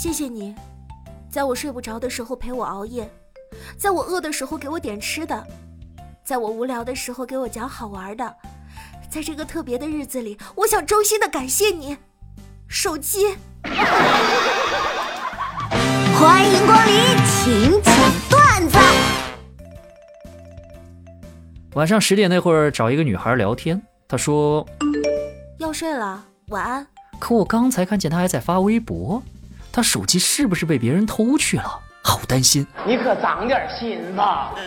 谢谢你，在我睡不着的时候陪我熬夜，在我饿的时候给我点吃的，在我无聊的时候给我讲好玩的。在这个特别的日子里，我想衷心的感谢你，手机。欢迎光临，请讲段子。晚上十点那会儿找一个女孩聊天，她说要睡了，晚安。可我刚才看见她还在发微博，她手机是不是被别人偷去了？好担心。你可长点心吧。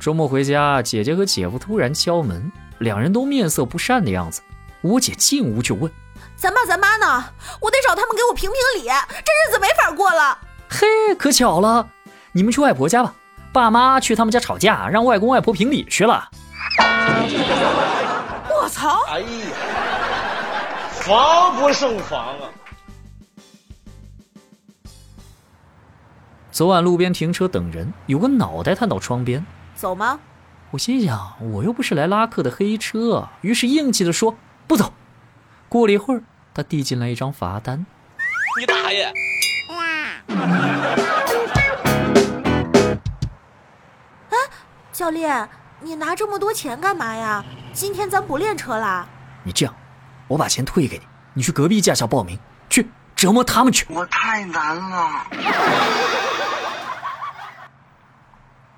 周末回家，姐姐和姐夫突然敲门，两人都面色不善的样子。我姐进屋就问：“咱爸咱妈呢？我得找他们给我评评理，这日子没法过了。”嘿，可巧了，你们去外婆家吧。爸妈去他们家吵架，让外公外婆评理去了。我操！哎呀，防不胜防啊！昨晚路边停车等人，有个脑袋探到窗边。走吗？我心想，我又不是来拉客的黑车，于是硬气的说不走。过了一会儿，他递进来一张罚单。你大爷！啊，教练，你拿这么多钱干嘛呀？今天咱不练车啦。你这样，我把钱退给你，你去隔壁驾校报名，去折磨他们去。我太难了。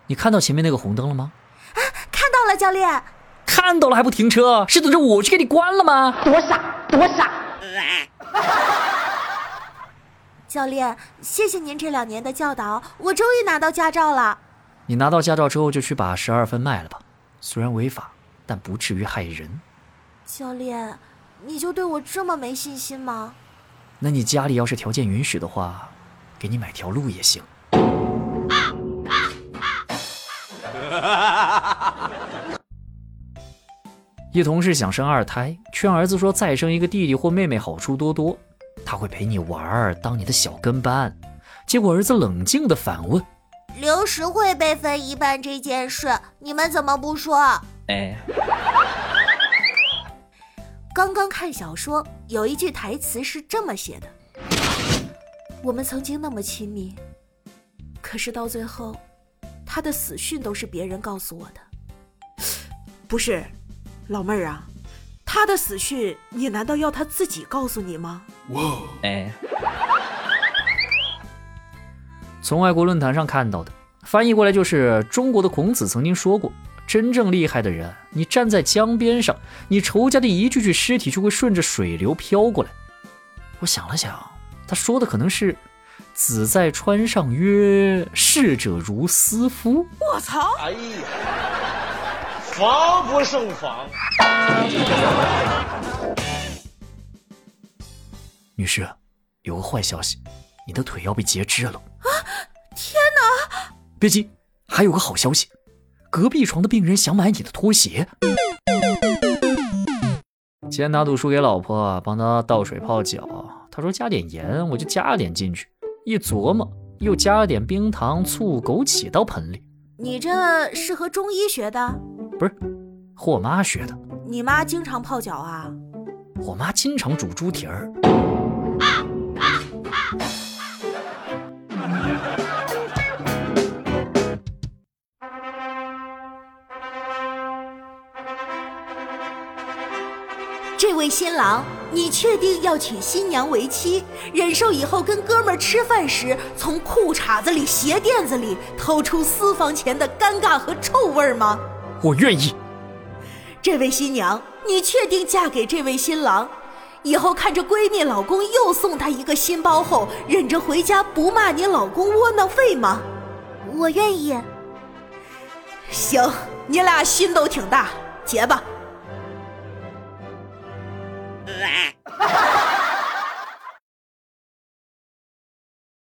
你看到前面那个红灯了吗？啊，看到了，教练。看到了还不停车，是等着我去给你关了吗？多傻，多傻！教练，谢谢您这两年的教导，我终于拿到驾照了。你拿到驾照之后就去把十二分卖了吧，虽然违法，但不至于害人。教练，你就对我这么没信心吗？那你家里要是条件允许的话，给你买条路也行。一同事想生二胎，劝儿子说再生一个弟弟或妹妹好处多多，他会陪你玩，当你的小跟班。结果儿子冷静的反问：“零食会被分一半这件事，你们怎么不说？”哎，刚刚看小说，有一句台词是这么写的：“我们曾经那么亲密，可是到最后。”他的死讯都是别人告诉我的，不是，老妹儿啊，他的死讯你难道要他自己告诉你吗？哇，哎，从外国论坛上看到的，翻译过来就是中国的孔子曾经说过，真正厉害的人，你站在江边上，你仇家的一具具尸体就会顺着水流飘过来。我想了想，他说的可能是。子在川上曰：“逝者如斯夫。”我操！哎呀，防不胜防。女士，有个坏消息，你的腿要被截肢了。啊！天哪！别急，还有个好消息，隔壁床的病人想买你的拖鞋。今天打赌输给老婆，帮她倒水泡脚。她说加点盐，我就加了点进去。一琢磨，又加了点冰糖、醋、枸杞到盆里。你这是和中医学的？不是，和我妈学的。你妈经常泡脚啊？我妈经常煮猪蹄儿。这位新郎，你确定要娶新娘为妻，忍受以后跟哥们儿吃饭时从裤衩子里、鞋垫子里掏出私房钱的尴尬和臭味吗？我愿意。这位新娘，你确定嫁给这位新郎，以后看着闺蜜老公又送她一个新包后，忍着回家不骂你老公窝囊废吗？我愿意。行，你俩心都挺大，结吧。Yeah.